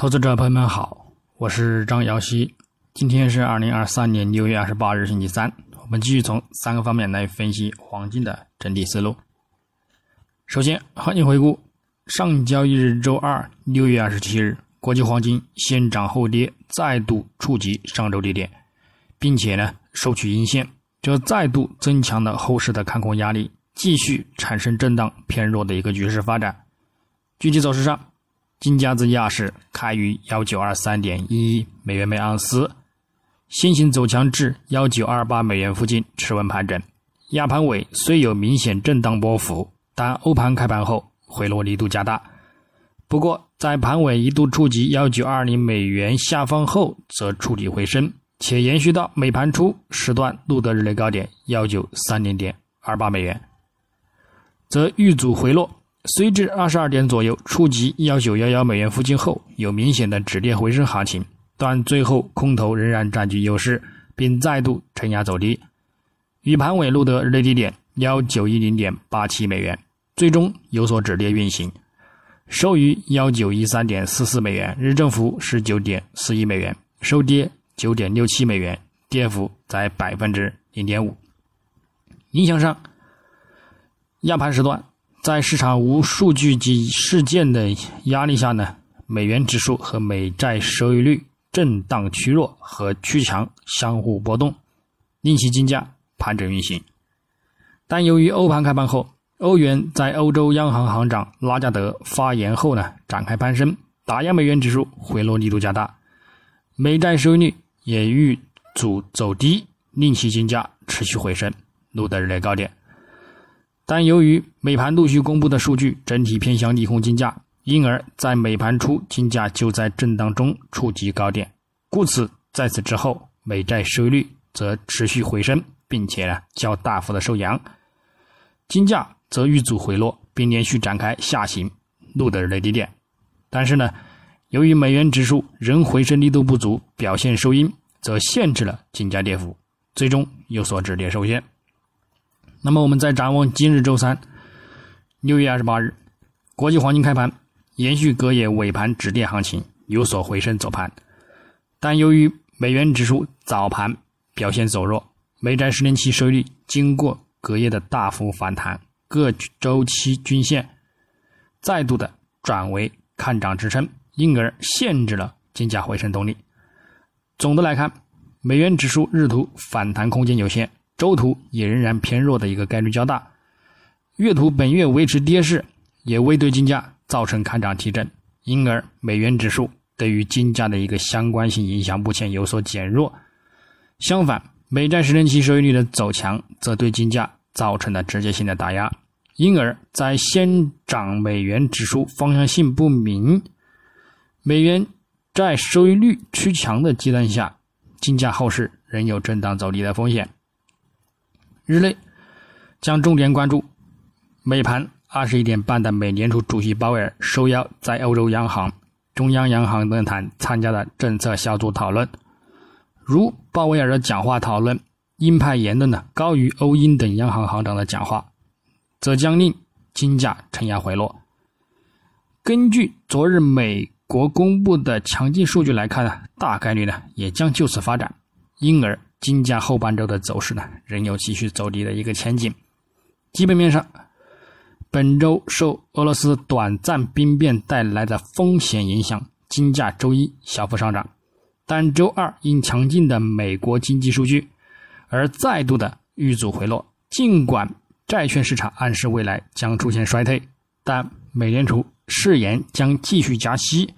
投资者朋友们好，我是张瑶希。今天是二零二三年六月二十八日，星期三。我们继续从三个方面来分析黄金的整体思路。首先，行情回顾：上交易日周二六月二十七日，国际黄金先涨后跌，再度触及上周低点，并且呢收取阴线，这再度增强了后市的看空压力，继续产生震荡偏弱的一个局势发展。具体走势上。金价自亚市开于幺九二三点一一美元每盎司，先行走强至幺九二八美元附近持稳盘整。亚盘尾虽有明显震荡波幅，但欧盘开盘后回落力度加大。不过，在盘尾一度触及幺九二零美元下方后，则触底回升，且延续到美盘初时段录得日内高点幺九三零点二八美元，则遇阻回落。虽至二十二点左右触及幺九幺幺美元附近后，有明显的止跌回升行情，但最后空头仍然占据优势，并再度承压走低，与盘尾录得日内低点幺九一零点八七美元，最终有所止跌运行，收于幺九一三点四四美元，日振幅十九点四一美元，收跌九点六七美元，跌幅在百分之零点五。影响上，亚盘时段。在市场无数据及事件的压力下呢，美元指数和美债收益率震荡趋弱和趋强相互波动，令其金价盘整运行。但由于欧盘开盘后，欧元在欧洲央行行长拉加德发言后呢，展开攀升，打压美元指数回落力度加大，美债收益率也遇阻走低，令其金价持续回升，录得日内高点。但由于美盘陆续公布的数据整体偏向利空金价，因而，在美盘初金价就在震荡中触及高点，故此在此之后，美债收益率则持续回升，并且呢较大幅的收阳，金价则遇阻回落，并连续展开下行，录得日低点。但是呢，由于美元指数仍回升力度不足，表现收阴，则限制了金价跌幅，最终有所止跌收线。那么我们再展望今日周三，六月二十八日，国际黄金开盘延续隔夜尾盘止跌行情，有所回升走盘，但由于美元指数早盘表现走弱，美债十年期收益率经过隔夜的大幅反弹，各周期均线再度的转为看涨支撑，因而限制了金价回升动力。总的来看，美元指数日图反弹空间有限。周图也仍然偏弱的一个概率较大，月图本月维持跌势，也未对金价造成看涨提振，因而美元指数对于金价的一个相关性影响目前有所减弱。相反，美债十年期收益率的走强，则对金价造成了直接性的打压。因而，在先涨美元指数方向性不明，美元债收益率趋强的阶段下，金价后市仍有震荡走低的风险。日内将重点关注美盘二十一点半的美联储主席鲍威尔受邀在欧洲央行中央央行论坛参加的政策小组讨论。如鲍威尔的讲话讨论鹰派言论呢高于欧英等央行行长的讲话，则将令金价承压回落。根据昨日美国公布的强劲数据来看呢，大概率呢也将就此发展，因而。金价后半周的走势呢，仍有继续走低的一个前景。基本面上，本周受俄罗斯短暂兵变带来的风险影响，金价周一小幅上涨，但周二因强劲的美国经济数据而再度的遇阻回落。尽管债券市场暗示未来将出现衰退，但美联储誓言将继续加息，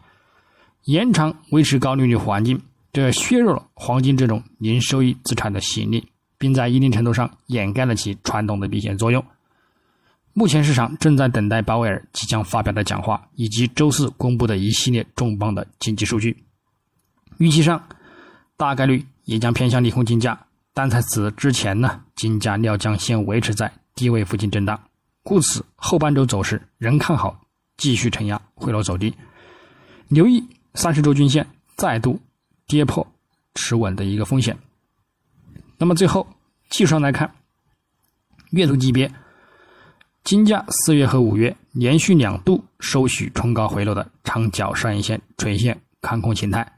延长维持高利率环境。这削弱了黄金这种零收益资产的吸引力，并在一定程度上掩盖了其传统的避险作用。目前市场正在等待鲍威尔即将发表的讲话，以及周四公布的一系列重磅的经济数据。预期上，大概率也将偏向利空金价，但在此之前呢，金价料将先维持在低位附近震荡，故此后半周走势仍看好，继续承压回落走低。留意三十周均线再度。跌破持稳的一个风险。那么最后技术上来看，月图级别，金价四月和五月连续两度收取冲高回落的长角上影线垂线看空形态，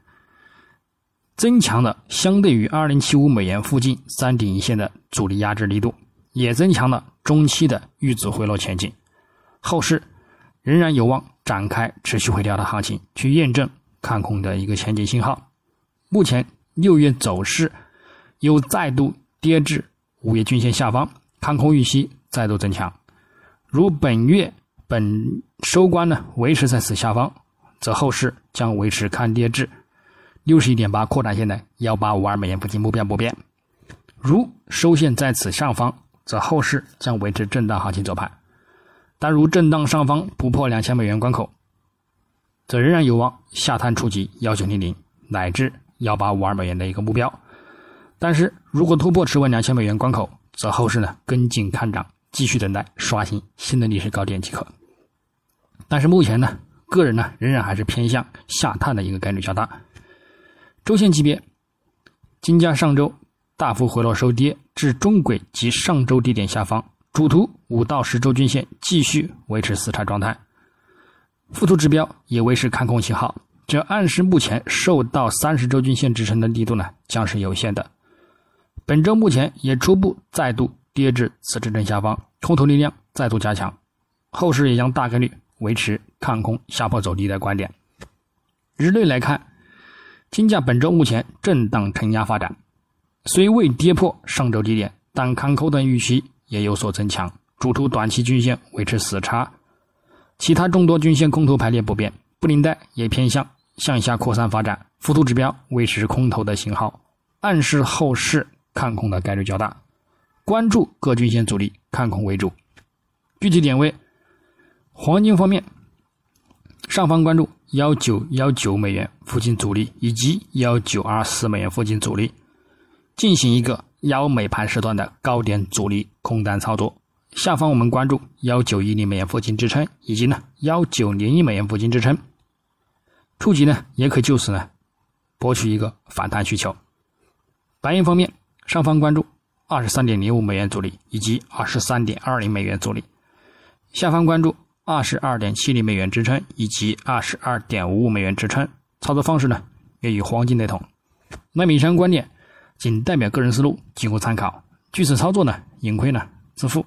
增强了相对于二零七五美元附近三顶一线的阻力压制力度，也增强了中期的遇阻回落前景。后市仍然有望展开持续回调的行情，去验证看空的一个前景信号。目前六月走势又再度跌至五月均线下方，看空预期再度增强。如本月本收官呢维持在此下方，则后市将维持看跌至六十一点八扩展线的幺八五二美元附近目标不变。如收线在此上方，则后市将维持震荡行情走盘。但如震荡上方不破两千美元关口，则仍然有望下探触及幺九零零乃至幺八五二美元的一个目标。但是如果突破持稳两千美元关口，则后市呢跟进看涨，继续等待刷新新的历史高点即可。但是目前呢，个人呢仍然还是偏向下探的一个概率较大。周线级别，金价上周大幅回落收跌至中轨及上周低点下方。主图五到十周均线继续维持死叉状态，附图指标也维持看空信号，这暗示目前受到三十周均线支撑的力度呢将是有限的。本周目前也初步再度跌至此支撑下方，空头力量再度加强，后市也将大概率维持看空下破走低的观点。日内来看，金价本周目前震荡承压发展，虽未跌破上周低点，但看空的预期。也有所增强，主图短期均线维持死叉，其他众多均线空头排列不变，布林带也偏向向下扩散发展，附图指标维持空头的信号，暗示后市看空的概率较大，关注各均线阻力，看空为主。具体点位，黄金方面，上方关注幺九幺九美元附近阻力以及幺九二四美元附近阻力，进行一个。幺美盘时段的高点阻力空单操作，下方我们关注幺九一零美元附近支撑，以及呢幺九零一美元附近支撑，触及呢也可就此呢博取一个反弹需求。白银方面，上方关注二十三点零五美元阻力以及二十三点二零美元阻力，下方关注二十二点七零美元支撑以及二十二点五五美元支撑。操作方式呢也与黄金雷同。那么以上观点。仅代表个人思路，仅供参考。据此操作呢，盈亏呢自负。